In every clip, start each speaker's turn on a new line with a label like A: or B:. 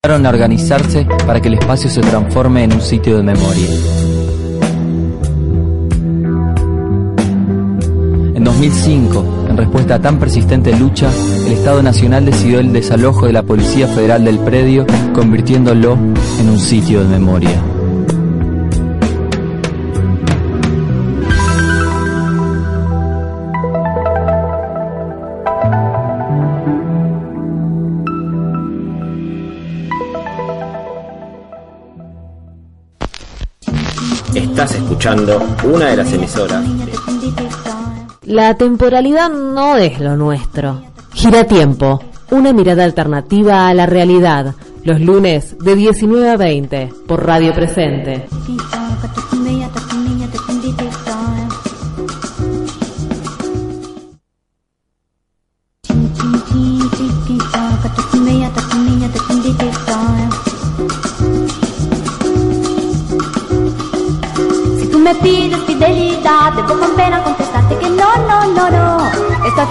A: cbp.gov/careers.
B: a organizarse para que el espacio se transforme en un sitio de memoria. En 2005, en respuesta a tan persistente lucha, el Estado Nacional decidió el desalojo de la Policía Federal del predio, convirtiéndolo en un sitio de memoria.
C: Una de las emisoras.
D: La temporalidad no es lo nuestro. Gira tiempo, una mirada alternativa a la realidad. Los lunes de 19 a 20 por Radio Presente.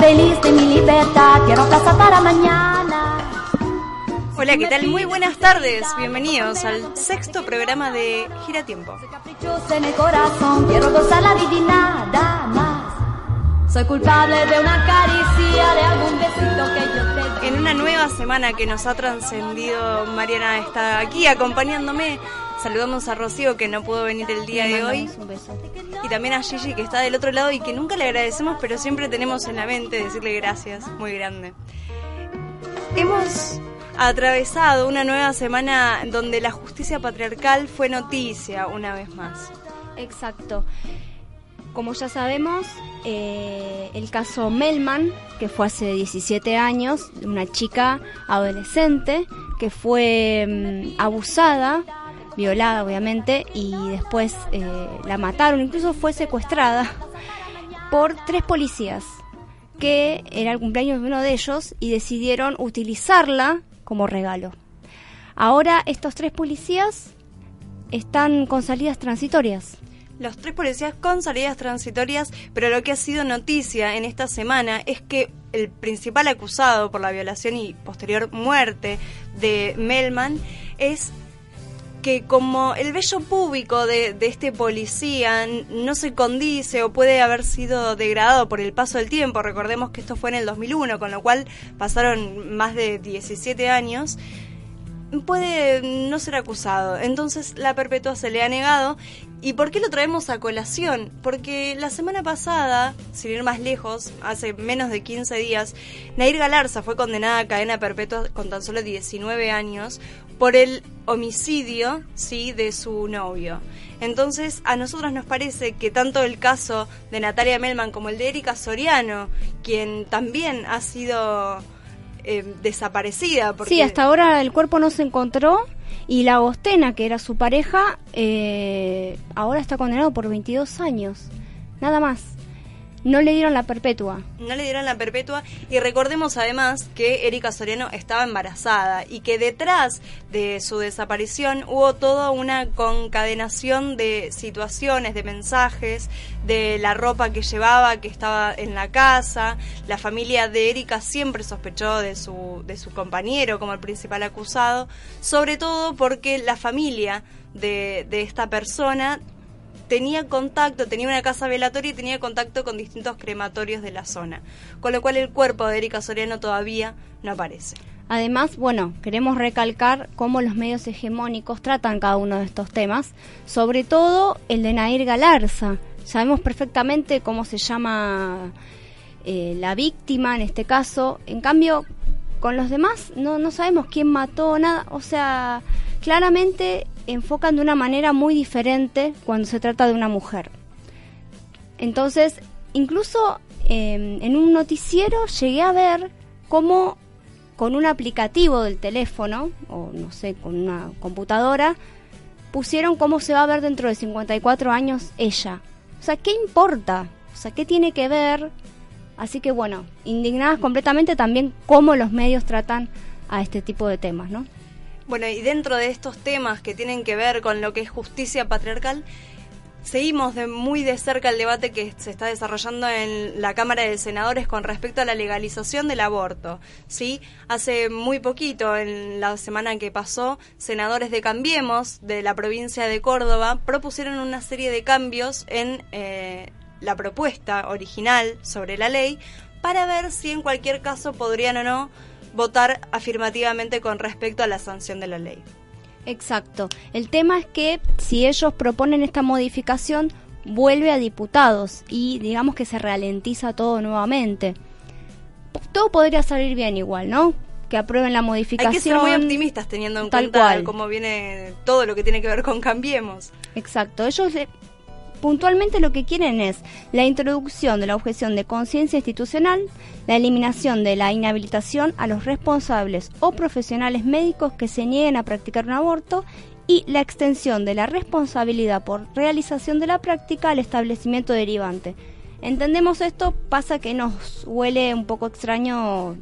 E: Feliz de mi libertad, quiero plaza para mañana.
F: Hola, ¿qué tal? Muy buenas tardes. Bienvenidos al sexto programa de Gira Tiempo.
E: En el corazón, quiero gozar la divina, nada más. Soy culpable de una caricia, de algún besito que yo te di.
F: En una nueva semana que nos ha trascendido, Mariana está aquí acompañándome. Saludamos a Rocío que no pudo venir el día de hoy. Y también a Gigi que está del otro lado y que nunca le agradecemos, pero siempre tenemos en la mente decirle gracias, muy grande. Hemos atravesado una nueva semana donde la justicia patriarcal fue noticia una vez más.
G: Exacto. Como ya sabemos, eh, el caso Melman, que fue hace 17 años, una chica adolescente que fue mm, abusada, violada obviamente, y después eh, la mataron, incluso fue secuestrada por tres policías, que era el cumpleaños de uno de ellos y decidieron utilizarla como regalo. Ahora estos tres policías están con salidas transitorias.
F: Los tres policías con salidas transitorias, pero lo que ha sido noticia en esta semana es que el principal acusado por la violación y posterior muerte de Melman es que como el vello público de, de, este policía no se condice o puede haber sido degradado por el paso del tiempo, recordemos que esto fue en el 2001, con lo cual pasaron más de 17 años, puede no ser acusado. Entonces la perpetua se le ha negado. ¿Y por qué lo traemos a colación? Porque la semana pasada, sin ir más lejos, hace menos de 15 días, Nair Galarza fue condenada a cadena perpetua con tan solo 19 años por el homicidio, sí, de su novio. Entonces, a nosotros nos parece que tanto el caso de Natalia Melman como el de Erika Soriano, quien también ha sido eh, desaparecida.
G: Sí, hasta ahora el cuerpo no se encontró y la Agostena, que era su pareja, eh, ahora está condenado por 22 años. Nada más. No le dieron la perpetua.
F: No le dieron la perpetua y recordemos además que Erika Soriano estaba embarazada y que detrás de su desaparición hubo toda una concadenación de situaciones, de mensajes, de la ropa que llevaba, que estaba en la casa. La familia de Erika siempre sospechó de su, de su compañero como el principal acusado, sobre todo porque la familia de, de esta persona tenía contacto, tenía una casa velatoria y tenía contacto con distintos crematorios de la zona. Con lo cual el cuerpo de Erika Soriano todavía no aparece.
G: Además, bueno, queremos recalcar cómo los medios hegemónicos tratan cada uno de estos temas, sobre todo el de Nair Galarza. Sabemos perfectamente cómo se llama eh, la víctima en este caso. En cambio, con los demás no, no sabemos quién mató, nada. O sea, claramente enfocan de una manera muy diferente cuando se trata de una mujer. Entonces, incluso eh, en un noticiero llegué a ver cómo con un aplicativo del teléfono, o no sé, con una computadora, pusieron cómo se va a ver dentro de 54 años ella. O sea, ¿qué importa? O sea, ¿qué tiene que ver? Así que bueno, indignadas completamente también cómo los medios tratan a este tipo de temas, ¿no?
F: Bueno, y dentro de estos temas que tienen que ver con lo que es justicia patriarcal, seguimos de muy de cerca el debate que se está desarrollando en la Cámara de Senadores con respecto a la legalización del aborto. ¿sí? Hace muy poquito, en la semana que pasó, senadores de Cambiemos de la provincia de Córdoba propusieron una serie de cambios en eh, la propuesta original sobre la ley para ver si en cualquier caso podrían o no votar afirmativamente con respecto a la sanción de la ley.
G: Exacto. El tema es que si ellos proponen esta modificación, vuelve a diputados y digamos que se ralentiza todo nuevamente. Todo podría salir bien igual, ¿no? Que aprueben la modificación.
F: Hay que ser muy optimistas teniendo en
G: tal
F: cuenta
G: cual.
F: cómo viene todo lo que tiene que ver con Cambiemos.
G: Exacto. Ellos le- puntualmente lo que quieren es la introducción de la objeción de conciencia institucional, la eliminación de la inhabilitación a los responsables o profesionales médicos que se nieguen a practicar un aborto y la extensión de la responsabilidad por realización de la práctica al establecimiento derivante. Entendemos esto, pasa que nos huele un poco extraño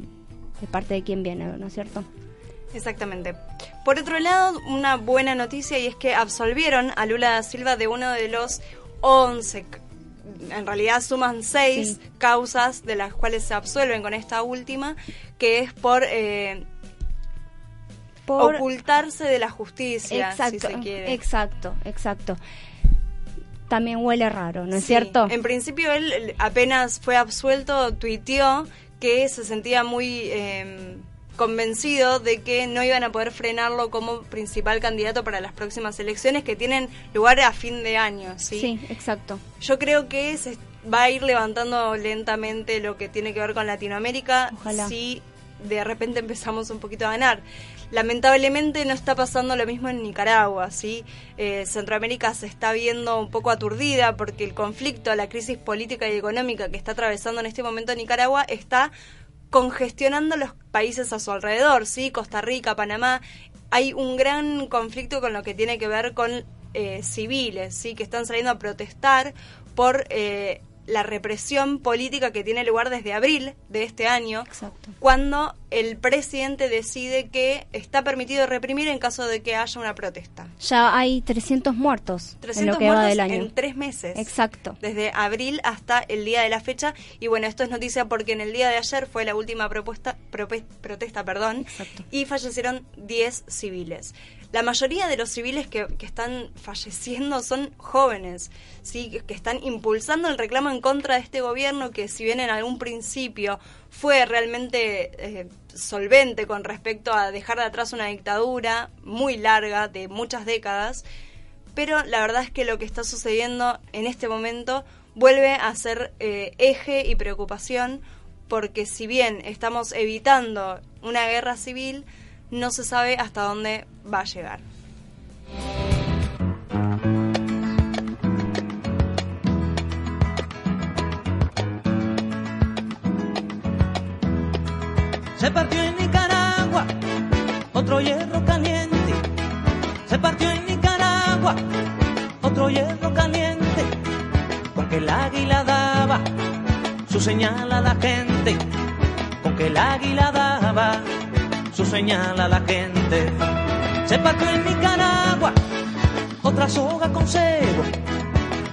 G: de parte de quien viene, ¿no es cierto?
F: Exactamente. Por otro lado, una buena noticia y es que absolvieron a Lula da Silva de uno de los 11, c- en realidad suman 6
G: Sí.
F: causas de las cuales se absuelven con esta última, que es por, eh,
G: Por-
F: ocultarse de la justicia,
G: exacto,
F: si se quiere.
G: exacto, exacto. También huele raro, ¿no es
F: Sí,
G: cierto?
F: En principio él él apenas fue absuelto, tuiteó que se sentía muy eh, convencido de que no iban a poder frenarlo como principal candidato para las próximas elecciones que tienen lugar a fin de año, ¿sí?
G: Sí, exacto.
F: Yo creo que se va a ir levantando lentamente lo que tiene que ver con Latinoamérica
G: Ojalá.
F: si de repente empezamos un poquito a ganar. Lamentablemente no está pasando lo mismo en Nicaragua, ¿sí? Eh, Centroamérica se está viendo un poco aturdida porque el conflicto, la crisis política y económica que está atravesando en este momento Nicaragua está congestionando los países a su alrededor, ¿sí? Costa Rica, Panamá. Hay un gran conflicto con lo que tiene que ver con eh, civiles, ¿sí? Que están saliendo a protestar por eh, la represión política que tiene lugar desde abril de este año,
G: Exacto.
F: cuando el presidente decide que está permitido reprimir en caso de que haya una protesta.
G: Ya hay 300 muertos
F: 300
G: en lo que
F: muertos
G: va del año.
F: en tres meses.
G: Exacto.
F: Desde abril hasta el día de la fecha. Y bueno, esto es noticia porque en el día de ayer fue la última propuesta, protesta perdón,
G: Exacto.
F: y fallecieron 10 civiles. La mayoría de los civiles que, que están falleciendo son jóvenes, ¿sí? que, están impulsando el reclamo en contra de este gobierno que si bien en algún principio fue realmente eh, solvente con respecto a dejar de atrás una dictadura muy larga de muchas décadas, pero la verdad es que lo que está sucediendo en este momento vuelve a ser eh, eje y preocupación porque si bien estamos evitando una guerra civil, no se sabe hasta dónde va a llegar.
H: Se partió en Nicaragua otro hierro caliente. Se partió en Nicaragua otro hierro caliente. Con que el águila daba su señal a la gente. Con que el águila daba su señal a la gente. Se partió en Nicaragua otra soga con cebo.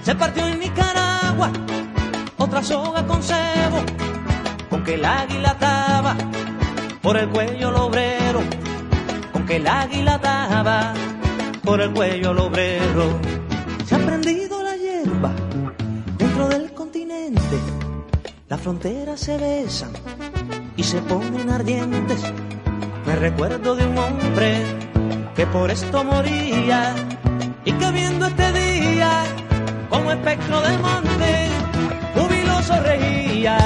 H: Se partió en Nicaragua otra soga con cebo. Con que el águila daba por el cuello el obrero, con que el águila daba por el cuello el obrero. Se ha prendido la hierba dentro del continente, las fronteras se besan y se ponen ardientes. Recuerdo de un hombre que por esto moría y que viendo este día como espectro del monte, jubiloso reía.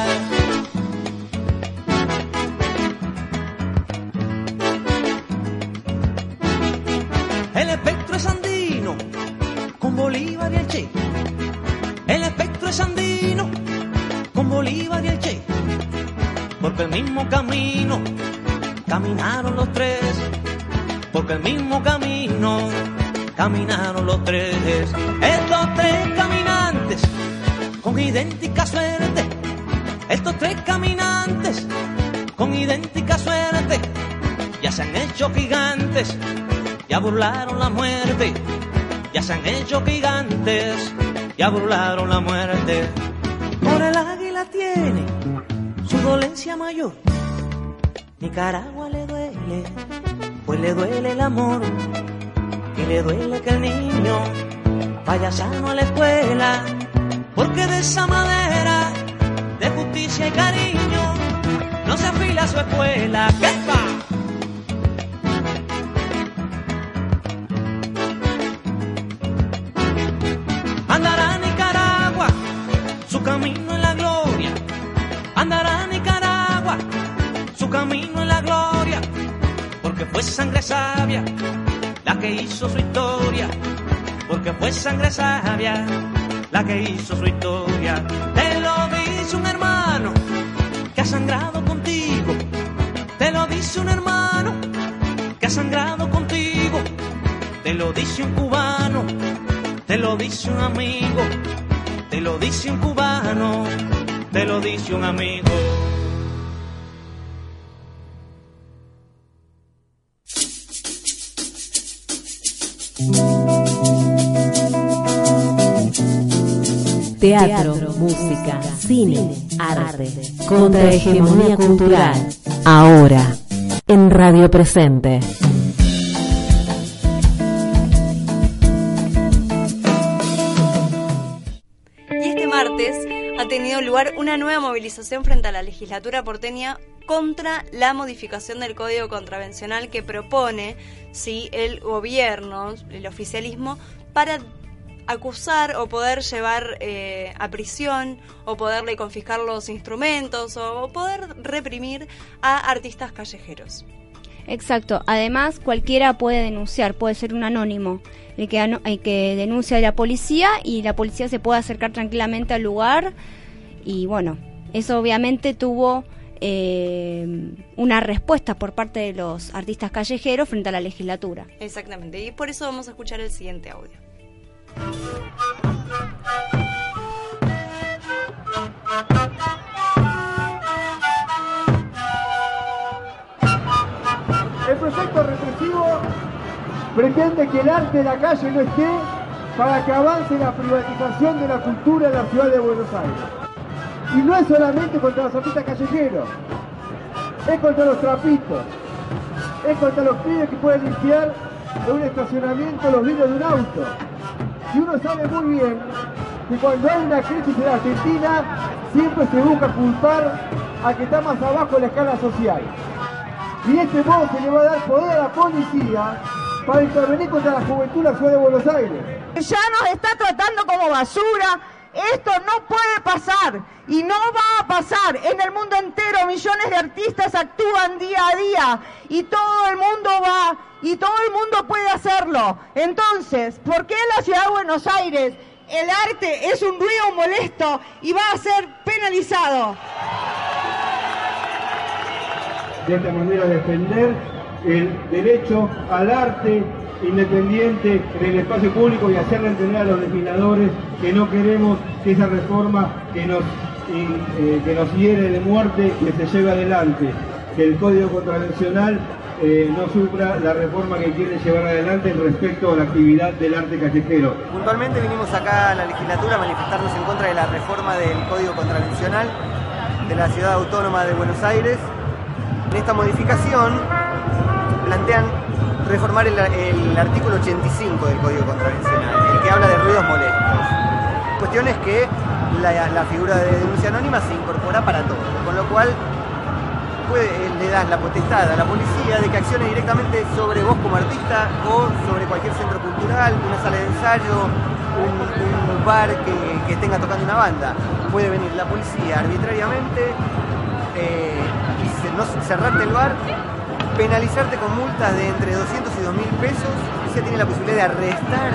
H: El espectro es andino, con Bolívar y el Che. El espectro es andino, con Bolívar y el Che. Porque el mismo camino caminaron los tres, porque el mismo camino caminaron los tres. Estos tres caminantes con idéntica suerte, estos tres caminantes con idéntica suerte, ya se han hecho gigantes, ya burlaron la muerte, ya se han hecho gigantes, ya burlaron la muerte. Por el águila tiene su dolencia mayor. Nicaragua le duele, pues le duele el amor, y le duele que el niño vaya sano a la escuela, porque de esa madera de justicia y cariño no se afila su escuela. ¿Qué fue sangre sabia la que hizo su historia. Porque fue sangre sabia la que hizo su historia. Te lo dice un hermano que ha sangrado contigo. Te lo dice un hermano que ha sangrado contigo. Te lo dice un cubano. Te lo dice un amigo. Te lo dice un cubano. Te lo dice un amigo.
I: Teatro, música, cine, arte, contrahegemonía cultural. Ahora, en Radio Presente.
F: Tenido lugar una nueva movilización frente a la legislatura porteña contra la modificación del código contravencional que propone sí, el gobierno, el oficialismo, para acusar o poder llevar eh, a prisión o poderle confiscar los instrumentos o poder reprimir a artistas callejeros.
G: Exacto. Además, cualquiera puede denunciar, puede ser un anónimo el que, el que denuncia a la policía y la policía se puede acercar tranquilamente al lugar. Y bueno, eso obviamente tuvo eh, una respuesta por parte de los artistas callejeros frente a la legislatura.
F: Exactamente. Y por eso vamos a escuchar el siguiente audio.
J: El proyecto represivo pretende que el arte de la calle no esté para que avance la privatización de la cultura en la ciudad de Buenos Aires. Y no es solamente contra los artistas callejeros, es contra los trapitos, es contra los pibes que pueden limpiar en un estacionamiento los vidrios de un auto. Y uno sabe muy bien que cuando hay una crisis en Argentina, siempre se busca culpar a que está más abajo en la escala social. Y de este modo se le va a dar poder a la policía para intervenir contra la juventud de ciudad de Buenos Aires.
K: Ya nos está tratando como basura. Esto no puede pasar y no va a pasar. En el mundo entero millones de artistas actúan día a día y todo el mundo va y todo el mundo puede hacerlo. Entonces, ¿por qué en la ciudad de Buenos Aires el arte es un ruido molesto y va a ser penalizado?
J: De esta manera defender el derecho al arte independiente en el espacio público y hacerle entender a los legisladores que no queremos que esa reforma que nos, eh, que nos hiere de muerte que se lleve adelante, que el código contravencional eh, no supra la reforma que quiere llevar adelante respecto a la actividad del arte callejero.
L: Puntualmente vinimos acá a la legislatura a manifestarnos en contra de la reforma del Código Contravencional de la Ciudad Autónoma de Buenos Aires. En esta modificación plantean reformar el, artículo 85 del Código Contravencional, el que habla de ruidos molestos. Cuestión es que la, figura de denuncia anónima se incorpora para todo, con lo cual puede, le das la potestad a la policía de que accione directamente sobre vos como artista o sobre cualquier centro cultural, una sala de ensayo, un, bar que, que tenga tocando una banda. Puede venir la policía arbitrariamente eh, y no- cerrarte el bar, penalizarte con multas de entre 200 y 2 mil pesos y se tiene la posibilidad de arrestar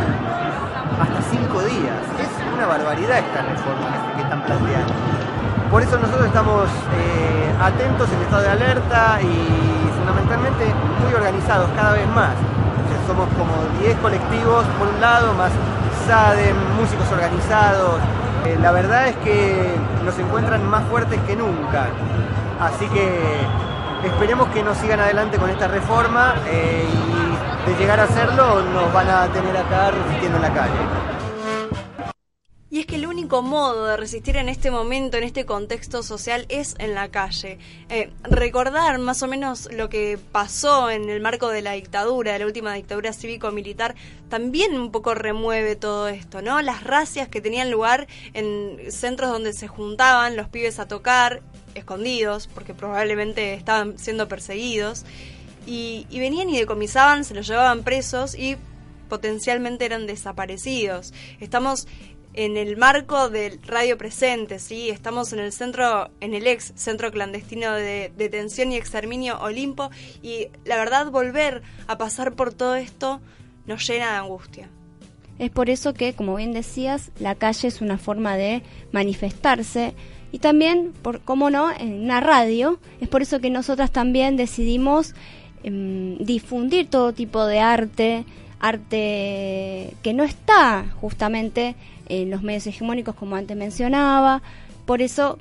L: hasta 5 días. Es una barbaridad esta reforma que- están planteando. Por eso nosotros estamos eh, atentos en estado de alerta y fundamentalmente muy organizados cada vez más. Somos como 10 colectivos por un lado, más SADEM, músicos organizados. Eh, la verdad es que nos encuentran más fuertes que nunca. Así que esperemos que nos sigan adelante con esta reforma eh, y de llegar a hacerlo nos van a tener acá resistiendo en la calle.
F: Y es que el único modo de resistir en este momento, en este contexto social, es en la calle. Eh, recordar más o menos lo que pasó en el marco de la dictadura, de la última dictadura cívico-militar, también un poco remueve todo esto, ¿no? Las racias que tenían lugar en centros donde se juntaban los pibes a tocar, escondidos, porque probablemente estaban siendo perseguidos, y, venían y decomisaban, se los llevaban presos y potencialmente eran desaparecidos. Estamos en el marco del radio presente, ¿sí? Estamos en el centro, en el ex centro clandestino de detención y exterminio Olimpo y la verdad volver a pasar por todo esto nos llena de angustia.
G: Es por eso que, como bien decías, la calle es una forma de manifestarse y también, por cómo no, en una radio. Es por eso que nosotras también decidimos em, difundir todo tipo de arte, arte que no está justamente en los medios hegemónicos como antes mencionaba. Por eso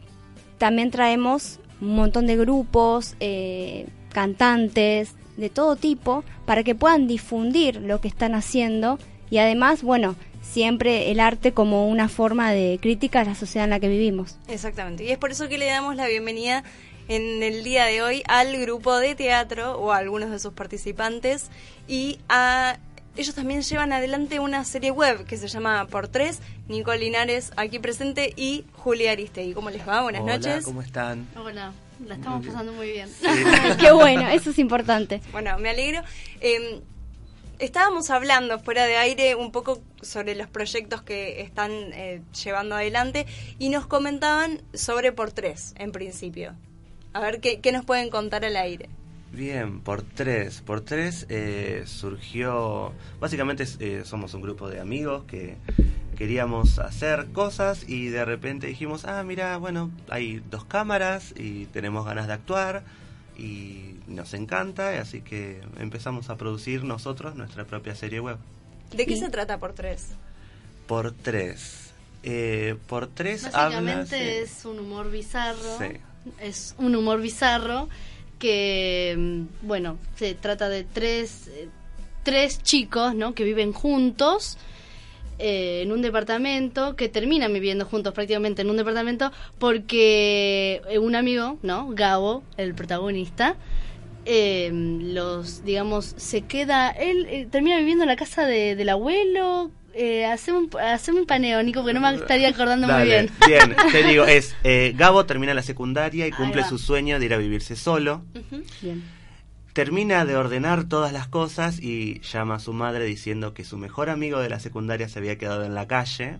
G: también traemos un montón de grupos, eh, cantantes de todo tipo, para que puedan difundir lo que están haciendo y además, bueno, siempre el arte como una forma de crítica a la sociedad en la que vivimos.
F: Exactamente, y es por eso que le damos la bienvenida en el día de hoy al grupo de teatro o a algunos de sus participantes y a ellos también llevan adelante una serie web que se llama Por Tres. Nicole Linares aquí presente y Julia Aristegui. ¿Cómo les va? Buenas
M: Hola,
F: noches.
M: ¿cómo están?
N: Hola, la estamos pasando muy bien.
G: Qué bueno, eso es importante.
F: Bueno, me alegro. Eh, estábamos hablando fuera de aire un poco sobre los proyectos que están eh, llevando adelante y nos comentaban sobre Por Tres, en principio. A ver qué, nos pueden contar al aire.
M: Bien, por tres. Por tres eh, surgió. Básicamente eh, somos un grupo de amigos que queríamos hacer cosas y de repente dijimos: Ah, mira, bueno, hay dos cámaras y tenemos ganas de actuar y nos encanta, así que empezamos a producir nosotros nuestra propia serie web.
F: ¿De qué se trata Por Tres?
M: Por tres. Eh, por tres habla.
N: Básicamente
M: sí.
N: es un humor bizarro.
M: Sí.
N: Es un humor bizarro que, mm, bueno, se trata de tres, eh, tres chicos, ¿no? Que viven juntos eh, en un departamento, que terminan viviendo juntos prácticamente en un departamento porque eh, un amigo, ¿no? Gabo, el protagonista, eh, los, digamos, se queda, él eh, termina viviendo en la casa de, del abuelo. Eh, haceme, un, haceme un paneo, Nico, porque no me estaría acordando muy bien.
M: Bien, te digo, es eh, Gabo termina la secundaria y cumple su sueño de ir a vivirse solo.
N: Bien.
M: Termina de ordenar todas las cosas y llama a su madre diciendo que su mejor amigo de la secundaria se había quedado en la calle.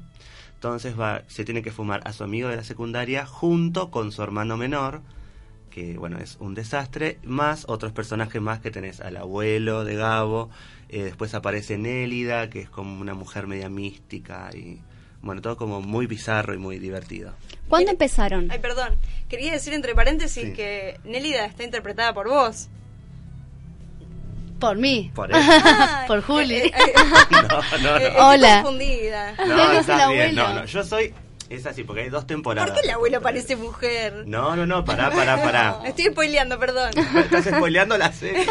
M: Entonces va, se tiene que fumar a su amigo de la secundaria junto con su hermano menor, que bueno, es un desastre, más otros personajes más que tenés al abuelo de Gabo, eh, después aparece Nélida, que es como una mujer media mística y bueno, todo como muy bizarro y muy divertido.
G: ¿Cuándo empezaron?
F: Ay, perdón. Quería decir entre paréntesis
M: Sí.
F: que Nélida está interpretada por vos.
N: Por mí.
M: Por él.
N: Por Juli.
F: Eh, eh,
M: No, no, no.
F: eh, estoy
N: Hola.
F: confundida.
M: No,
N: Él es el
M: estás bien. No, no, yo soy... Es así, porque hay dos temporadas.
F: ¿Por qué el abuelo parece mujer?
M: No, no, no, pará, pará, pará.
F: Estoy spoileando, perdón.
M: Estás spoileando la serie.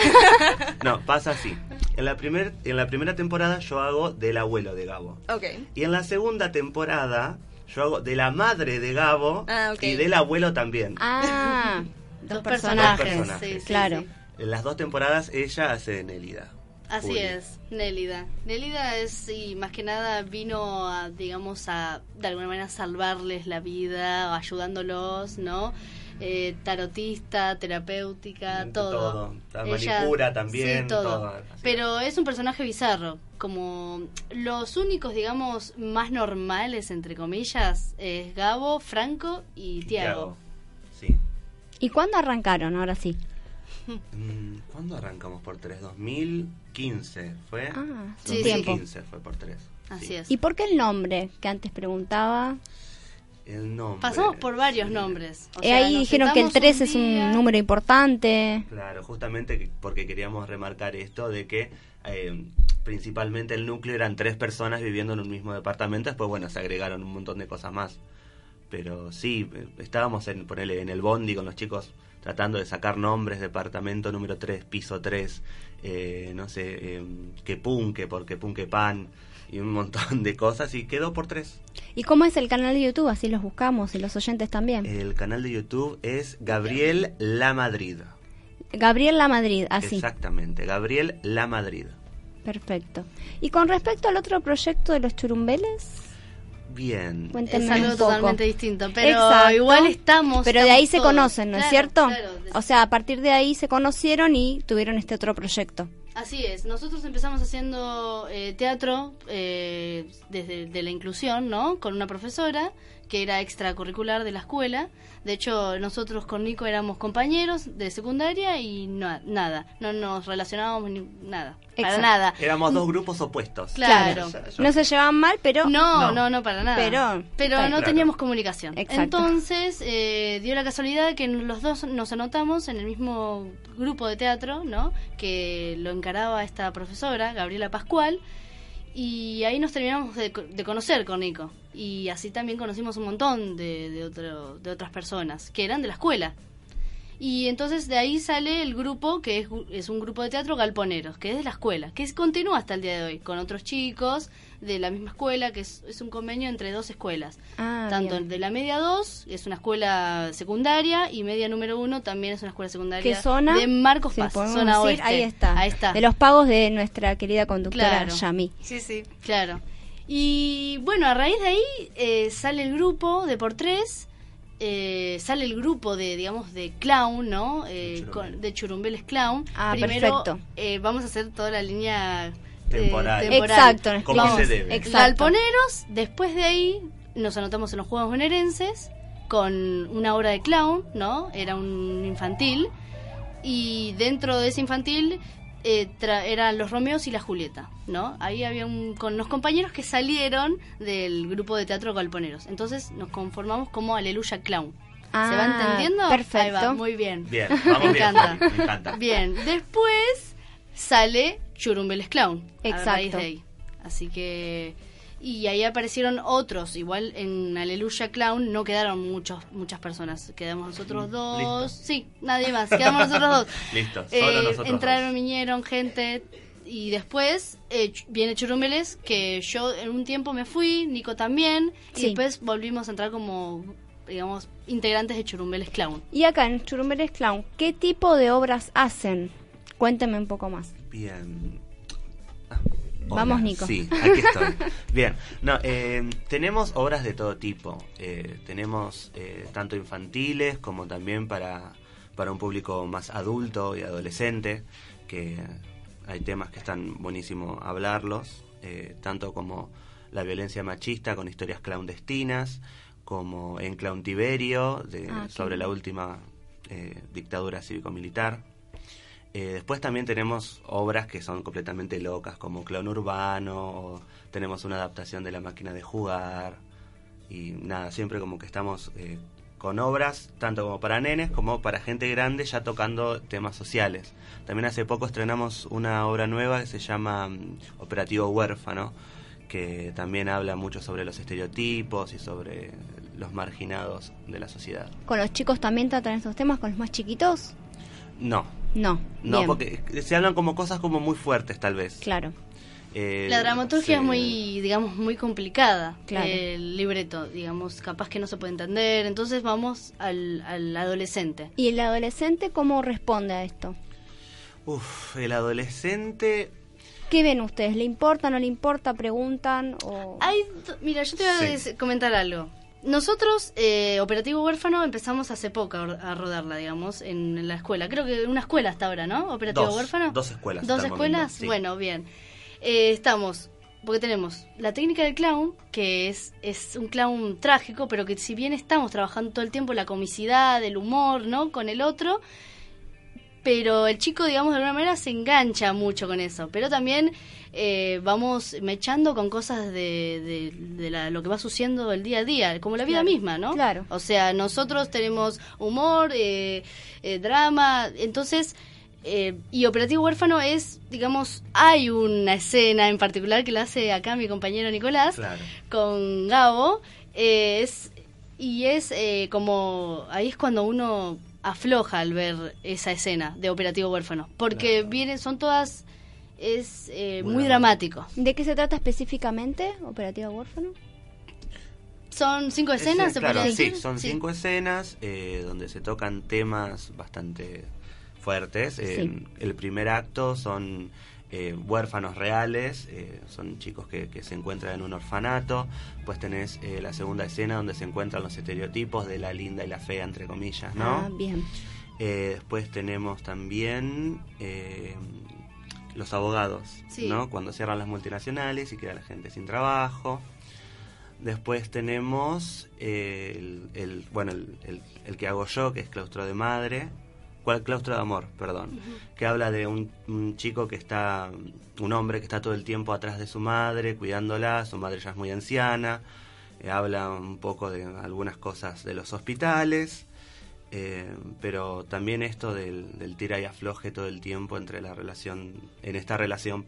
M: No, pasa así. En la, primer, en la primera temporada yo hago del abuelo de Gabo.
F: Ok.
M: Y en la segunda temporada yo hago de la madre de Gabo
F: Ah, ok.
M: y del abuelo también.
G: Ah, dos
N: Dos
G: personajes.
M: personajes,
N: sí, sí,
G: claro.
N: sí.
M: En las dos temporadas ella hace de Nélida.
N: Así es, Nélida. Nélida es, y más que nada, vino a, digamos, a de alguna manera salvarles la vida, ayudándolos, ¿no? Eh, tarotista, terapéutica, todo.
M: todo. La manicura también,
N: Sí, todo. Pero es un personaje bizarro. Como los únicos, digamos, más normales, entre comillas, es Gabo, Franco y Tiago.
M: Sí.
G: ¿Y cuándo arrancaron? Ahora sí.
M: Mm, ¿Cuándo arrancamos por tres? 2015 fue.
G: Ah,
N: Sí, sí.
M: 2015 fue por tres.
N: Así
M: Sí.
N: es.
G: ¿Y por qué el nombre que antes preguntaba?
M: El nombre.
N: Pasamos por varios nombres. O
G: Eh,
N: sea,
G: ahí dijeron que el
N: sentamos
G: 3 es un número importante.
M: Claro, justamente que- porque queríamos remarcar esto de que eh, principalmente el núcleo eran tres personas viviendo en un mismo departamento, después bueno, se agregaron un montón de cosas más. Pero sí, estábamos en, ponele, en el bondi con los chicos tratando de sacar nombres, departamento número 3, piso 3, eh, no sé, eh, que punque, porque punque pan, y un montón de cosas, y quedó por tres.
G: ¿Y cómo es el canal de YouTube? Así los buscamos y los oyentes también.
M: El canal de YouTube es Gabriel La Madrid.
G: Gabriel La Madrid, así.
M: Exactamente, Gabriel La Madrid.
G: Perfecto. Y con respecto al otro proyecto de los churumbeles,
M: Bien.
G: cuéntenme
N: Es algo
G: un poco.
N: totalmente distinto, pero
G: Exacto.
N: igual estamos.
G: Pero de ahí se conocen, ¿no es cierto?
N: claro.
G: O sea, a partir de ahí se conocieron y tuvieron este otro proyecto.
N: Así es, nosotros empezamos haciendo eh, teatro eh, desde de la inclusión, ¿no? Con una profesora que era extracurricular de la escuela. De hecho, nosotros con Nico éramos compañeros de secundaria y no, nada, no nos relacionábamos ni nada, para nada.
M: Éramos dos grupos opuestos.
N: Claro.
G: No se llevaban mal, pero...
N: No, no, no, para nada.
G: Pero-
N: Pero no teníamos comunicación.
G: Exacto.
N: Entonces, eh, dio la casualidad que los dos nos anotamos en el mismo grupo de teatro, ¿no? Que lo encaraba esta profesora, Gabriela Pascual. Y ahí nos terminamos de, de conocer con Nico. Y así también conocimos un montón de, de, otro- de otras personas que eran de la escuela. Y entonces de ahí sale el grupo, que es, gu- es un grupo de teatro Galponeros, que es de la escuela, que es, continúa hasta el día de hoy, con otros chicos de la misma escuela, que es, es un convenio entre dos escuelas.
G: Ah,
N: Tanto
G: bien.
N: de la media 2, es una escuela secundaria, y media número 1 también es una escuela secundaria.
G: ¿Qué zona?
N: De Marcos Paz,
G: podemos
N: zona
G: decir,
N: oeste.
G: Ahí está.
N: Ahí está.
G: De los pagos de nuestra querida conductora
N: Claro.
G: Yami.
F: Sí, sí.
N: Claro. Y bueno, a raíz de ahí eh, sale el grupo de por tres, eh, sale el grupo de, digamos, de clown, ¿no? Eh, con- de churumbeles clown.
G: Ah,
N: Primero,
G: perfecto.
N: eh, vamos a hacer toda la línea eh,
M: Temporal.
G: Exacto,
M: Como
N: Vamos,
M: se debe.
G: Exacto.
N: Galponeros, después de ahí nos anotamos en los Juegos Bonaerenses con una obra de clown, ¿no? Era un infantil. Y dentro de ese infantil eh, tra- eran los Romeos y la Julieta, ¿no? Ahí había un, con los compañeros que salieron del grupo de teatro Galponeros. Entonces nos conformamos como Aleluya Clown. ¿Se va
G: Ah,
N: entendiendo?
G: perfecto.
N: Ahí va, muy bien.
M: Bien, vamos
N: me
M: bien,
N: encanta.
M: Me encanta.
N: Bien, después sale Churumbeles Clown. A
G: Exacto.
N: raíz de ahí. Así que. Y ahí aparecieron otros. Igual en Aleluya Clown no quedaron muchos, muchas personas. Quedamos nosotros dos.
M: Listo.
N: Sí, nadie más. Quedamos nosotros dos.
M: Listo, solo
N: Eh,
M: nosotros
N: entraron,
M: dos.
N: vinieron gente. Y después eh, viene Churumbeles, que yo en un tiempo me fui, Nico también. Y después volvimos a entrar como, digamos, integrantes de Churumbeles Clown.
G: Y acá en Churumbeles Clown, ¿qué tipo de obras hacen? Cuénteme un poco más.
M: Bien. Ah,
G: Vamos. Nico.
M: Sí, aquí estoy. Bien. No, eh, tenemos obras de todo tipo. Eh, tenemos eh, tanto infantiles como también para, para un público más adulto y adolescente, que hay temas que están buenísimo hablarlos, eh, tanto como la violencia machista con historias clandestinas, como en Clowntiberio, de,
G: Ah,
M: sobre la última eh, dictadura cívico-militar. Eh, después también tenemos obras que son completamente locas, como Clown Urbano, o tenemos una adaptación de La Máquina de Jugar, y nada, siempre como que estamos eh, con obras, tanto como para nenes como para gente grande, ya tocando temas sociales. También hace poco estrenamos una obra nueva que se llama mm, Operativo Huérfano, que también habla mucho sobre los estereotipos y sobre los marginados de la sociedad.
G: ¿Con los chicos también tratan estos temas, con los más chiquitos?
M: No,
G: No.
M: no,
G: Bien.
M: porque se hablan como cosas como muy fuertes tal vez.
G: Claro.
M: Eh,
N: La dramaturgia
M: sí.
N: es muy, digamos, muy complicada.
G: Claro.
N: El libreto, digamos, capaz que no se puede entender. Entonces vamos al, al adolescente.
G: ¿Y el adolescente cómo responde a esto?
M: Uf, el adolescente...
G: ¿Qué ven ustedes? ¿Le importa, no le importa? ¿Preguntan? O...
N: Hay, mira, yo te voy a
M: Sí.
N: comentar algo. Nosotros, eh, Operativo Huérfano, empezamos hace poco a, rodarla, digamos, en, la escuela. Creo que una escuela hasta ahora, ¿no? Operativo
M: Dos,
N: Huérfano.
M: dos escuelas
N: ¿Dos escuelas?
M: sí.
N: Bueno, bien. Eh, estamos, porque tenemos la técnica del clown, que es, es un clown trágico, pero que si bien estamos trabajando todo el tiempo la comicidad, el humor, ¿no? Con el otro, pero el chico, digamos, de alguna manera se engancha mucho con eso. Pero también eh, vamos mechando con cosas de, de, de la- lo que va sucediendo el día a día, como la vida
G: Claro,
N: misma, ¿no?
G: claro.
N: O sea, nosotros tenemos humor, eh, eh, drama, entonces... eh, y Operativo Huérfano es, digamos, hay una escena en particular que la hace acá mi compañero Nicolás
M: Claro.
N: con Gabo, eh, es, y es eh, como, ahí es cuando uno afloja al ver esa escena de Operativo Huérfano, porque vienen, son todas, es eh, muy, dramático.
G: ¿De qué se trata específicamente, Operativa Huérfano?
N: Son cinco escenas, se
M: claro, sí, son
N: Sí.
M: cinco escenas eh, donde se tocan temas bastante fuertes. En el primer acto son eh, huérfanos reales, eh, son chicos que, que se encuentran en un orfanato. Pues tenés eh, la segunda escena donde se encuentran los estereotipos de la linda y la fea, entre comillas, ¿no?
G: Ah, bien.
M: Eh, después tenemos también los abogados,
N: Sí.
M: ¿no? Cuando cierran las multinacionales y queda la gente sin trabajo. Después tenemos eh, el, el- bueno, el, el- el que hago yo, que es Claustro de Madre. Claustro de Amor, perdón. Que habla de un, un chico que está, un hombre que está todo el tiempo atrás de su madre, cuidándola. Su madre ya es muy anciana. Eh, habla un poco de algunas cosas de los hospitales. Eh, pero también esto del, del tira y afloje todo el tiempo entre la relación, en esta relación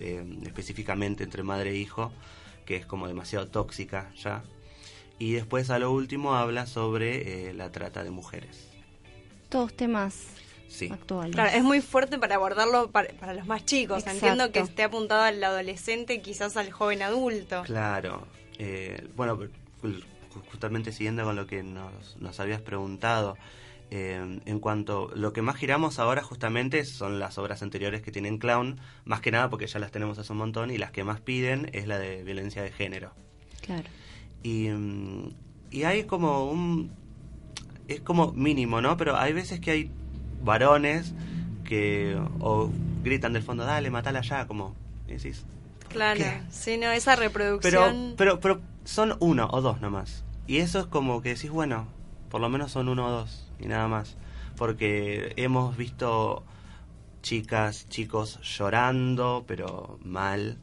M: eh, específicamente entre madre e hijo, que es como demasiado tóxica ya. Y después a lo último habla sobre la trata de mujeres.
G: Todos temas
M: Sí.
G: actuales.
F: Claro, es muy fuerte para abordarlo para, para los más chicos.
G: Exacto.
F: Entiendo que esté apuntado al adolescente y quizás al joven adulto.
M: Claro. Eh, bueno, ju- justamente siguiendo con lo que nos, nos habías preguntado, eh, en cuanto lo que más giramos ahora justamente son las obras anteriores que tienen clown, más que nada porque ya las tenemos hace un montón y las que más piden es la de violencia de género.
G: Claro.
M: Y, y hay como un... Es como mínimo, ¿no? Pero hay veces que hay varones que o gritan del fondo, dale, matala ya, como... decís,
F: Claro,
M: ¿Qué?
F: sí, no, esa
M: pero,
F: reproducción.
M: pero, pero son uno o dos nomás. Y eso es como que decís, bueno, por lo menos son uno o dos y nada más. Porque hemos visto chicas, chicos llorando, pero mal.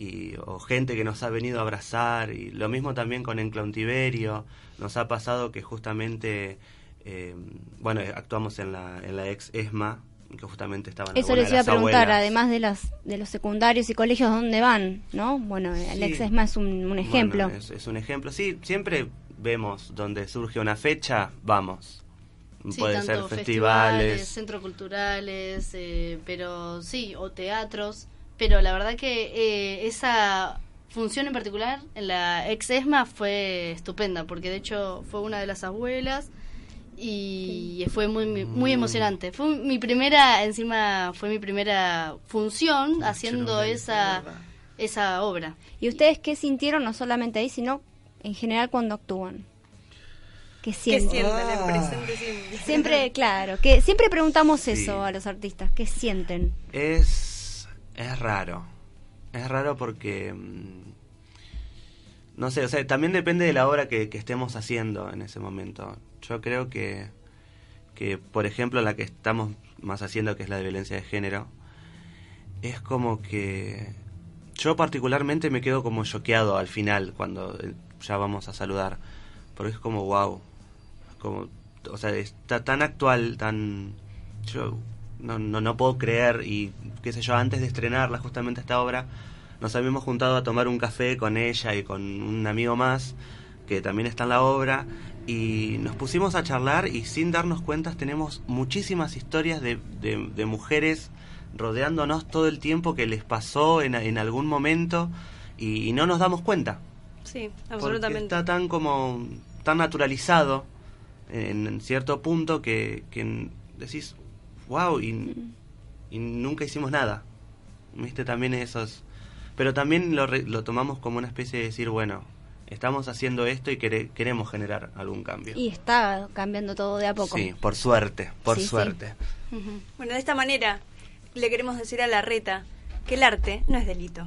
M: Y, o gente que nos ha venido a abrazar. Y lo mismo también con Enclauntiverio. Nos ha pasado que justamente, eh, bueno, actuamos en la, en la ex ESMA, que justamente estaban
G: Eso les iba a preguntar,
M: abuelas.
G: además de las de los secundarios y colegios, ¿dónde van? ¿No? Bueno, el
M: Sí.
G: ex ESMA es un, un ejemplo.
M: Bueno, es, es un ejemplo. Sí, siempre vemos donde surge una fecha, vamos.
N: Sí,
M: Puede
N: tanto
M: ser festivales.
N: centros culturales, eh, pero sí, o teatros. Pero la verdad que eh, esa función en particular en la ex ESMA fue estupenda, porque de hecho fue una de las abuelas y fue muy muy- muy emocionante. Fue mi primera, encima fue mi primera función haciendo esa esa obra.
G: ¿Y ustedes qué sintieron, no solamente ahí, sino en general cuando actúan? ¿Qué
F: ¿Qué
G: sienten?
M: Ah.
F: siempre?
G: Siempre, claro, que siempre preguntamos
M: Sí.
G: eso a los artistas, ¿qué sienten?
M: Es, es raro. Es raro porque... mm, No sé, o sea, también depende de la obra que, estemos haciendo en ese momento. Yo creo que, que, por ejemplo, la que estamos más haciendo, que es la de violencia de género, es como que yo particularmente me quedo como choqueado al final cuando eh, ya vamos a saludar, porque es como wow, como, o sea, está tan actual, tan, yo no, no, no puedo creer y qué sé yo, antes de estrenarla justamente esta obra, nos habíamos juntado a tomar un café con ella y con un amigo más que también está en la obra y nos pusimos a charlar y sin darnos cuenta tenemos muchísimas historias de, de, de mujeres rodeándonos todo el tiempo que les pasó en, en algún momento y, y no nos damos cuenta.
F: Sí,
M: Porque
F: absolutamente.
M: está tan como tan naturalizado en, en cierto punto que, que decís, wow, y, y nunca hicimos nada. ¿Viste? También esos... Pero también lo, re- lo tomamos como una especie de decir, bueno, estamos haciendo esto y quere- queremos generar algún cambio.
G: Y está cambiando todo de a poco.
M: Sí, por suerte, por
G: Sí, sí.
M: suerte.
F: Bueno, de esta manera le queremos decir a la reta que el arte no es delito.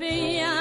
O: Ni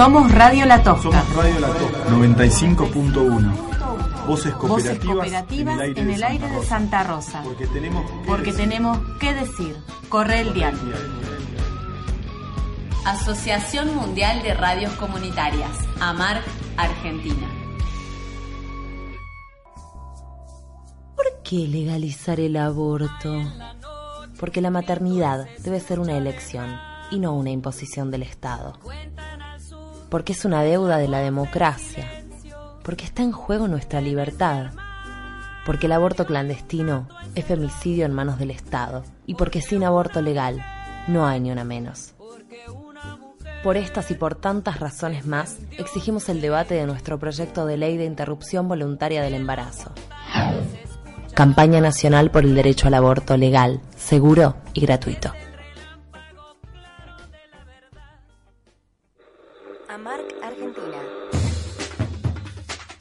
P: Somos Radio La Tosca.
Q: Somos Radio La Tosca 95.1. Voces
P: Voces
Q: cooperativas,
P: en el aire de Santa Rosa.
Q: Porque tenemos que
P: Porque
Q: decir.
P: tenemos que decir. Corre el diario.
R: Asociación Mundial de Radios Comunitarias, AMARC, Argentina.
D: ¿Por qué legalizar el aborto? Porque la maternidad debe ser una elección y no una imposición del Estado. Porque es una deuda de la democracia. Porque está en juego nuestra libertad. Porque el aborto clandestino es femicidio en manos del Estado. Y porque sin aborto legal no hay ni una menos. Por estas y por tantas razones más, exigimos el debate de nuestro proyecto de ley de interrupción voluntaria del embarazo. Campaña Nacional por el Derecho al Aborto Legal, Seguro y Gratuito.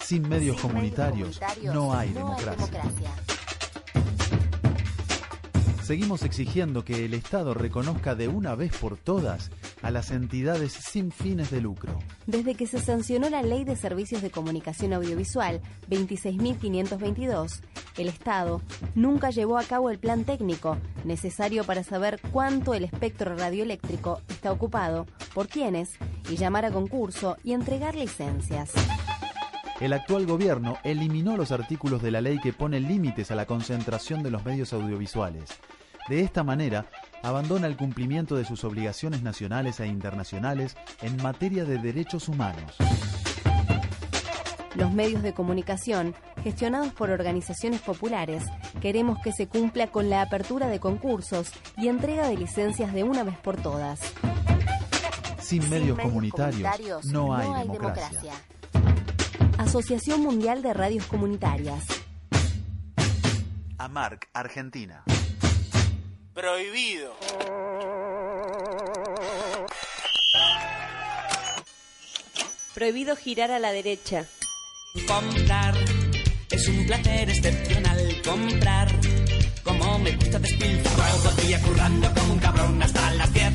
S: Sin medios comunitarios no hay democracia. Seguimos exigiendo que el Estado reconozca de una vez por todas a las entidades sin fines de lucro.
T: Desde que se sancionó la Ley de Servicios de Comunicación Audiovisual 26.522, el Estado nunca llevó a cabo el plan técnico necesario para saber cuánto el espectro radioeléctrico está ocupado, por quiénes, y llamar a concurso y entregar licencias.
S: El actual gobierno eliminó los artículos de la ley que ponen límites a la concentración de los medios audiovisuales. De esta manera, abandona el cumplimiento de sus obligaciones nacionales e internacionales en materia de derechos humanos.
T: Los medios de comunicación, gestionados por organizaciones populares, queremos que se cumpla con la apertura de concursos y entrega de licencias de una vez por todas.
S: Sin medios comunitarios no hay democracia.
T: Asociación Mundial de Radios Comunitarias.
S: AMARC Argentina.
U: Prohibido.
I: Prohibido girar a la derecha.
V: Comprar es un placer excepcional. Comprar, como me gusta despilfarrar todo el día currando como un cabrón hasta las 10.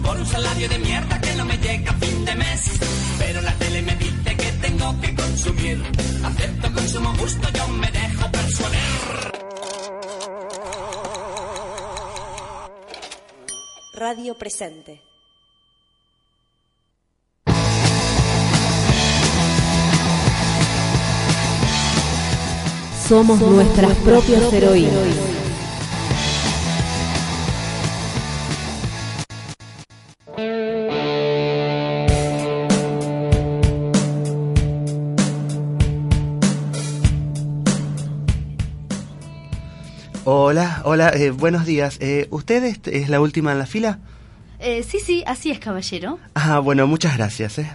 V: Por un salario de mierda que no me llega a fin de mes. Pero la tele me dice que tengo que consumir. Acepto consumo justo, yo me dejo persuadir.
I: Radio presente.
D: Somos nuestras propias heroínas.
M: Hola, eh, buenos días. Eh, ¿Usted es, es la última en la fila?
N: Eh, sí, sí, así es, caballero.
M: Ah, bueno, muchas gracias, ¿eh?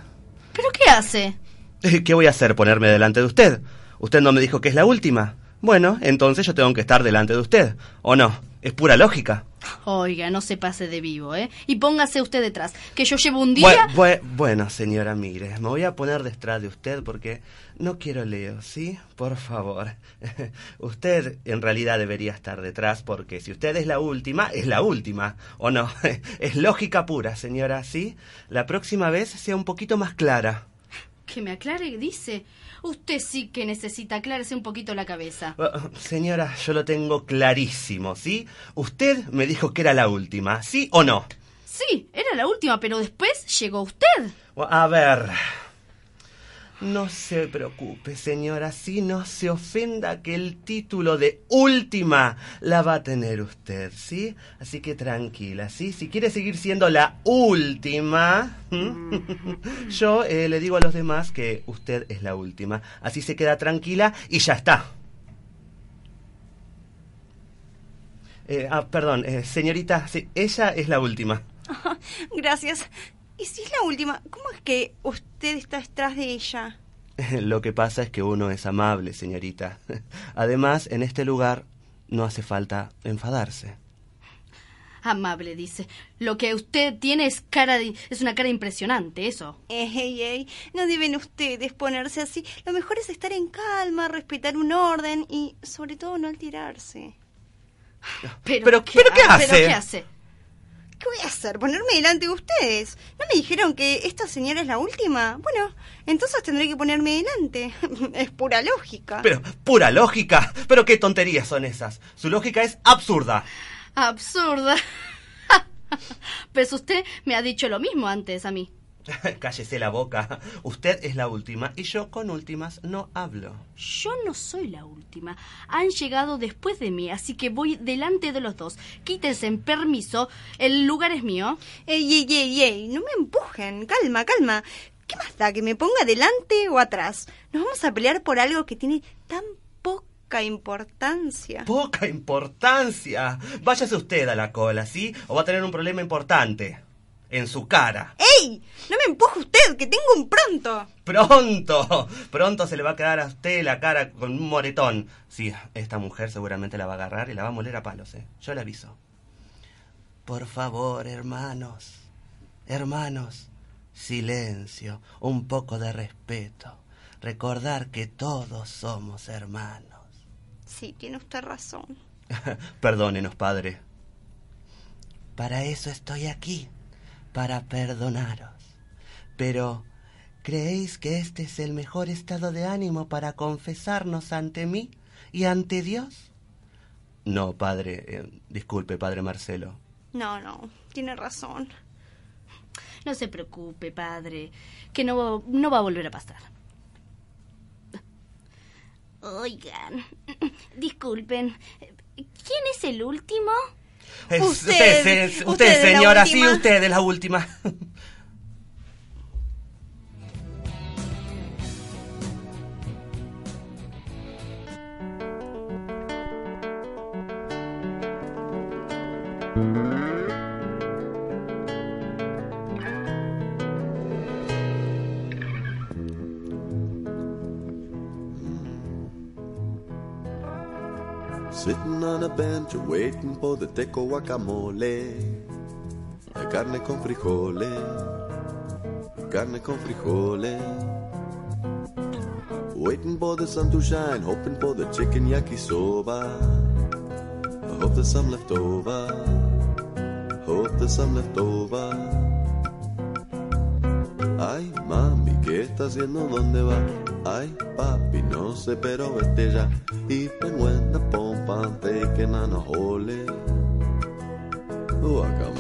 N: ¿Pero qué hace?
M: ¿Qué voy a hacer? ¿Ponerme delante de usted? ¿Usted no me dijo que es la última? Bueno, entonces yo tengo que estar delante de usted, ¿o no? Es pura lógica.
N: Oiga, no se pase de vivo, ¿eh? Y póngase usted detrás, que yo llevo un día...
M: Bue- bue- bueno, señora, mire, me voy a poner detrás de usted porque no quiero leo, ¿sí? Por favor. usted en realidad debería estar detrás porque si usted es la última, es la última, ¿o no? es lógica pura, señora, ¿sí? La próxima vez sea un poquito más clara.
N: Que me aclare, dice. Usted sí que necesita aclararse un poquito la cabeza.
M: Uh, Señora, yo lo tengo clarísimo, ¿sí? Usted me dijo que era la última, ¿sí o no?
N: Sí, era la última, pero después llegó usted.
M: A ver. No se preocupe, señora, si no se ofenda que el título de última la va a tener usted, ¿sí? Así que tranquila, ¿sí? Si quiere seguir siendo la última, yo eh, le digo a los demás que usted es la última. Así se queda tranquila y ya está. Eh, ah, perdón, eh, señorita, sí, ella es la última.
F: Gracias. Y si es la última, ¿cómo es que usted está detrás de ella?
M: Lo que pasa es que uno es amable, señorita. Además, en este lugar no hace falta enfadarse.
N: Amable, dice. Lo que usted tiene es cara de... es una cara impresionante, eso.
F: Ey, ey, no deben ustedes ponerse así. Lo mejor es estar en calma, respetar un orden y, sobre todo, no alterarse.
N: Pero,
M: Pero- pero ¿qué hace?
N: ¿Pero qué hace?
F: ¿Qué voy a hacer? ¿Ponerme delante de ustedes? ¿No me dijeron que esta señora es la última? Bueno, entonces tendré que ponerme delante. es pura lógica.
M: Pero, pura lógica. Pero qué tonterías son esas. Su lógica es absurda.
N: Absurda. pues usted me ha dicho lo mismo antes a mí.
M: Cállese la boca. Usted es la última y yo con últimas no hablo.
N: Yo no soy la última. Han llegado después de mí, así que voy delante de los dos. Quítense en permiso. El lugar es mío.
F: Ey, ey, ey, ey, no me empujen. Calma, calma. ¿Qué más da que me ponga delante o atrás? Nos vamos a pelear por algo que tiene tan poca importancia.
M: Poca importancia. Váyase usted a la cola, ¿sí? O va a tener un problema importante. En su cara.
F: ¡Ey! No me empuje usted, que tengo un pronto.
M: Pronto, pronto se le va a quedar a usted la cara con un moretón. Sí, esta mujer seguramente la va a agarrar y la va a moler a palos, ¿eh? Yo le aviso. Por favor, hermanos, hermanos, silencio, un poco de respeto. Recordar que todos somos hermanos.
F: Sí, tiene usted razón.
M: Perdónenos, padre. Para eso estoy aquí, para perdonaros. Pero, ¿creéis que este es el mejor estado de ánimo para confesarnos ante mí y ante Dios? No, padre, eh, disculpe, padre Marcelo.
F: No, no, tiene razón.
N: No se preocupe, padre, que no, no va a volver a pasar. Oigan, disculpen, ¿quién es el último?
F: Usted,
M: usted,
F: usted
M: señora, sí, usted es la última.
U: waiting for the teco guacamole. La carne con frijoles. Carne con frijoles. Waiting for the sun to shine, hoping for the chicken yakisoba. I hope there's some left over. Hope there's some left over. Ay, mami, ¿qué está haciendo? ¿Dónde va? Ay, papi, no sé, pero vete ya. Even when the walking on a Oh, I got.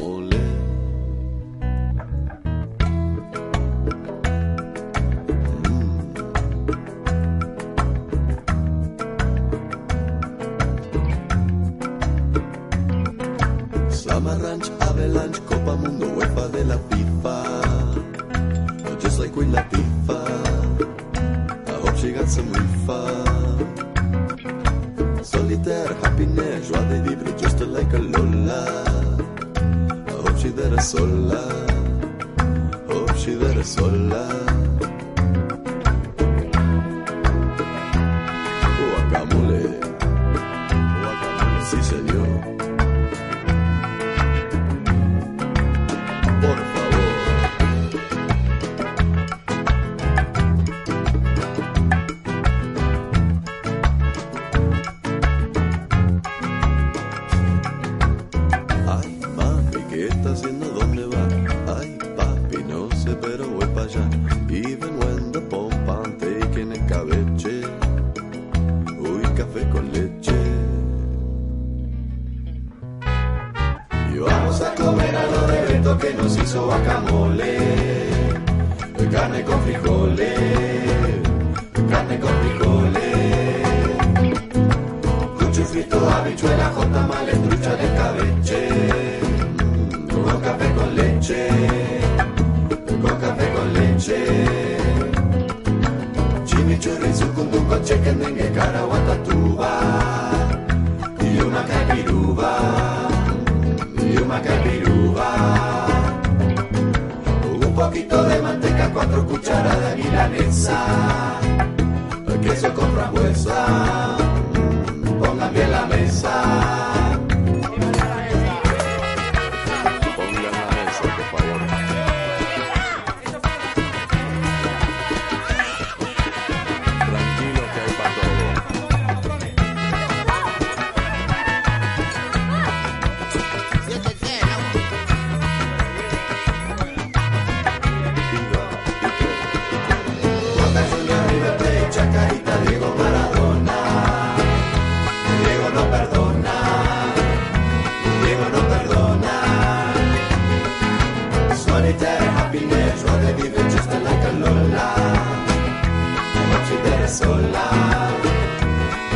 U: sola,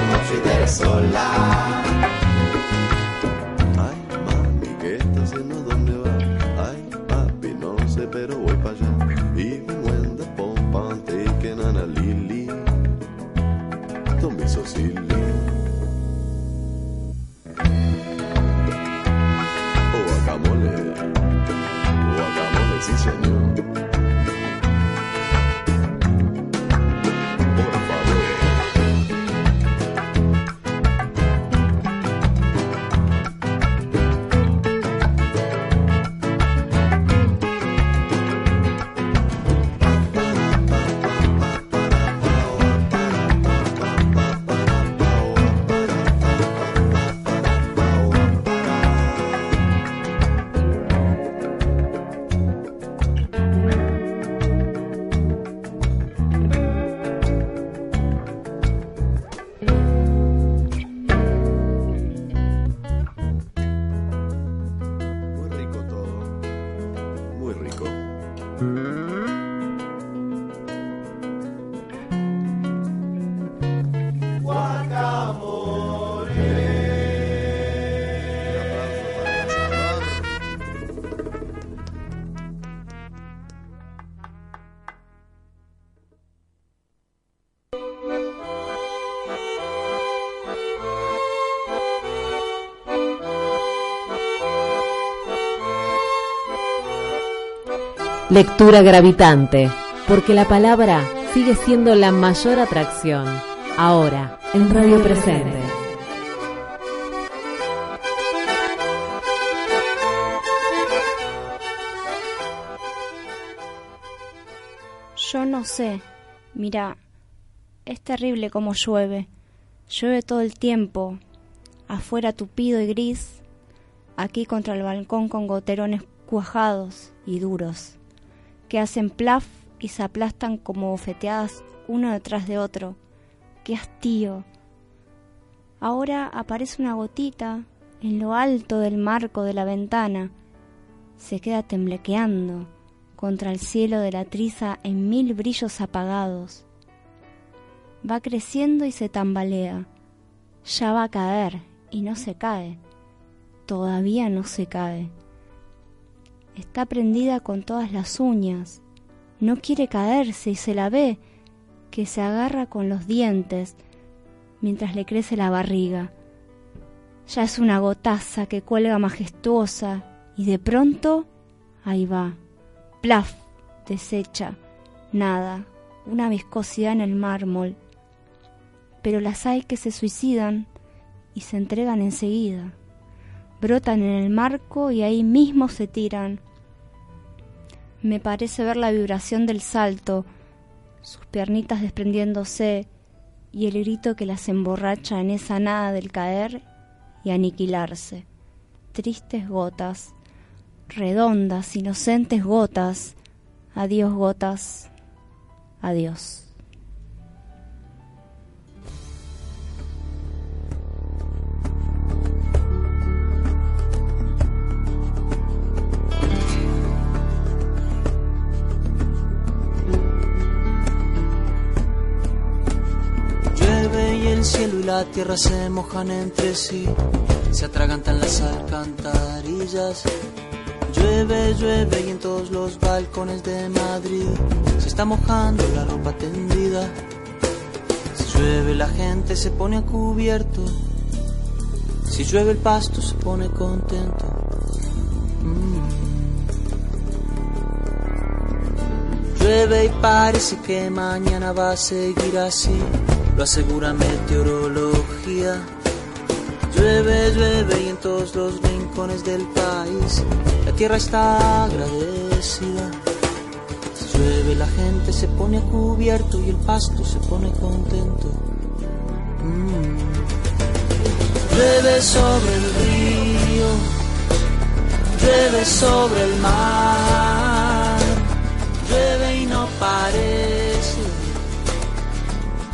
U: no sola.
D: Lectura gravitante, porque la palabra sigue siendo la mayor atracción. Ahora, en Radio Presente.
G: Yo no sé. Mira, es terrible como llueve. Llueve todo el tiempo. Afuera tupido y gris. Aquí contra el balcón con goterones cuajados y duros que hacen plaf y se aplastan como bofeteadas uno detrás de otro. ¡Qué hastío! Ahora aparece una gotita en lo alto del marco de la ventana. Se queda temblequeando contra el cielo de la triza en mil brillos apagados. Va creciendo y se tambalea. Ya va a caer y no se cae. Todavía no se cae. Está prendida con todas las uñas. No quiere caerse y se la ve, que se agarra con los dientes mientras le crece la barriga. Ya es una gotaza que cuelga majestuosa y de pronto ahí va. Plaf, deshecha. Nada, una viscosidad en el mármol. Pero las hay que se suicidan y se entregan enseguida. Brotan en el marco y ahí mismo se tiran, me parece ver la vibración del salto, sus piernitas desprendiéndose y el grito que las emborracha en esa nada del caer y aniquilarse. Tristes gotas, redondas, inocentes gotas. Adiós gotas, adiós.
H: Cielo y la tierra se mojan entre sí, se atragantan las alcantarillas. Llueve, llueve y en todos los balcones de Madrid se está mojando la ropa tendida. Si llueve la gente se pone a cubierto, si llueve el pasto se pone contento. Mm. Llueve y parece que mañana va a seguir así, lo asegura meteorología. Llueve, llueve y en todos los rincones del país la tierra está agradecida. Si llueve la gente se pone a cubierto y el pasto se pone contento. Mm. Llueve sobre el río, llueve sobre el mar, llueve y no parece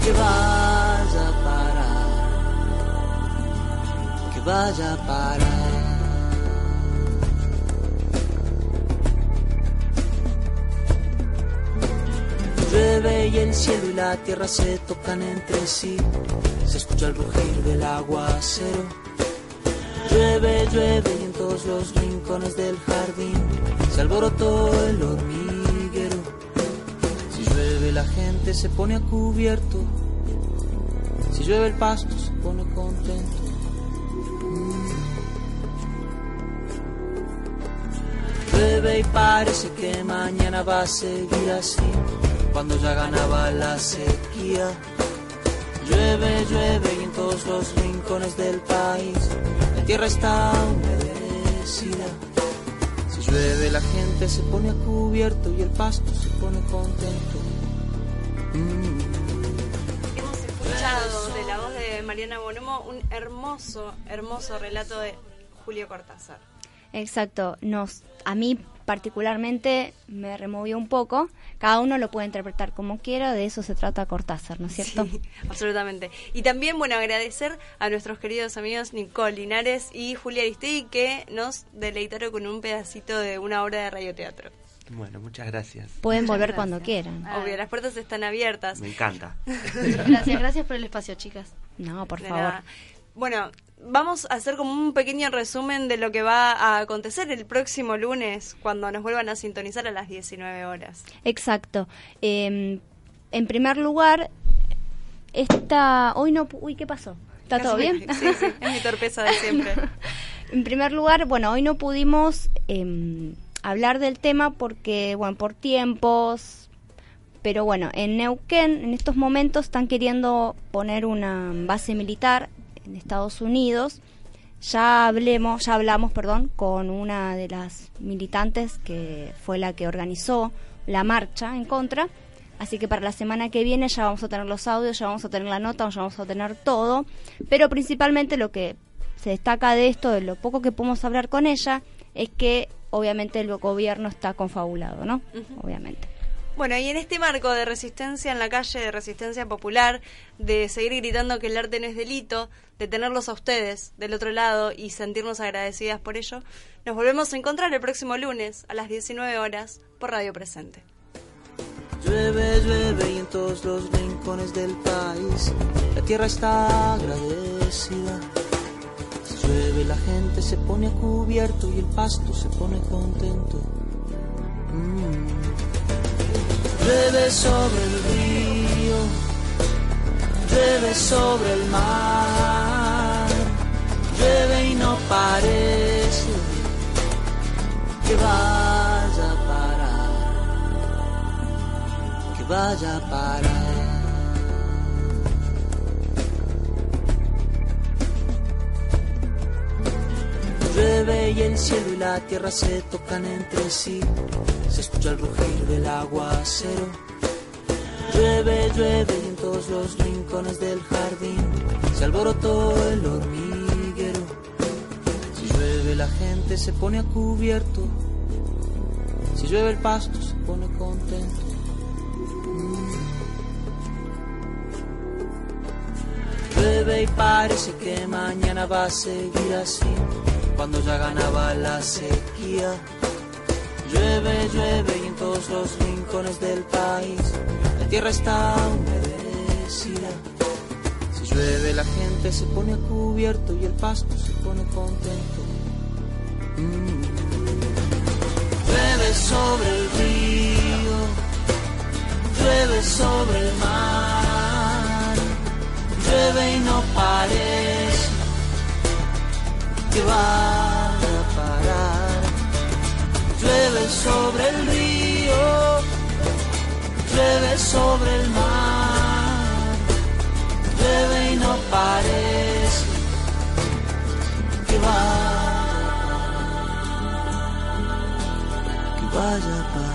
H: que vaya a parar, que vaya a parar. Llueve y el cielo y la tierra se tocan entre sí, se escucha el rugir del aguacero. Llueve, llueve y en todos los rincones del jardín se alborotó el hormiguero. La gente se pone a cubierto, si llueve el pasto se pone contento. Llueve y parece que mañana va a seguir así, cuando ya ganaba la sequía. Llueve, llueve y en todos los rincones del país la tierra está humedecida. Si llueve la gente se pone a cubierto y el pasto se pone contento. Mm.
F: Hemos escuchado de la voz de Mariana Bonomo un hermoso, hermoso relato de Julio Cortázar.
G: Exacto, nos, a mí particularmente me removió un poco. Cada uno lo puede interpretar como quiera, de eso se trata Cortázar, ¿no es cierto?
F: Sí, absolutamente. Y también, bueno, agradecer a nuestros queridos amigos Nicole Linares y Julia Aristegui que nos deleitaron con un pedacito de una obra de radioteatro.
M: Bueno, muchas gracias.
G: Pueden volver cuando quieran.
F: Obvio, las puertas están abiertas.
M: Me encanta.
N: Gracias, gracias por el espacio, chicas.
G: No, por
F: De
G: favor.
F: nada. Bueno, vamos a hacer como un pequeño resumen de lo que va a acontecer el próximo lunes cuando nos vuelvan a sintonizar a las 19 horas.
G: Exacto. Eh, en primer lugar, esta... Hoy no... pu- Uy, ¿qué pasó? ¿Está todo bien?
F: Sí, sí, es mi torpeza de siempre.
G: En primer lugar, bueno, hoy no pudimos eh, hablar del tema porque, bueno, por tiempos, pero bueno, en Neuquén en estos momentos están queriendo poner una base militar en Estados Unidos. Ya hablemos, ya hablamos, perdón, con una de las militantes que fue la que organizó la marcha en contra. Así que para la semana que viene ya vamos a tener los audios, ya vamos a tener la nota, ya vamos a tener todo. Pero principalmente lo que se destaca de esto, de lo poco que podemos hablar con ella, es que obviamente el gobierno está confabulado, ¿no? Obviamente.
F: Bueno, y en este marco de resistencia en la calle, de resistencia popular, de seguir gritando que el arte no es delito, de tenerlos a ustedes del otro lado y sentirnos agradecidas por ello, nos volvemos a encontrar el próximo lunes a las 19 horas por Radio Presente.
H: Llueve, llueve y en todos los rincones del país la tierra está agradecida. Llueve la gente se pone a cubierto y el pasto se pone contento. Mm. Llueve sobre el río, llueve sobre el mar, Llueve y no parece que vaya a parar, que vaya a parar. Y el cielo y la tierra se tocan entre sí. Se escucha el rugir del aguacero. Llueve, llueve y en todos los rincones del jardín se alborotó el hormiguero. Si llueve la gente se pone a cubierto. Si llueve el pasto se pone contento. Llueve y parece que mañana va a seguir así cuando ya ganaba la sequía. Llueve, llueve y en todos los rincones del país la tierra está humedecida. Si llueve la gente se pone a cubierto y el pasto se pone contento. Mm. Llueve sobre el río, llueve sobre el mar, llueve y no parece que va a parar. Llueve sobre el río, llueve sobre el mar, llueve y no parece que va que vaya a parar.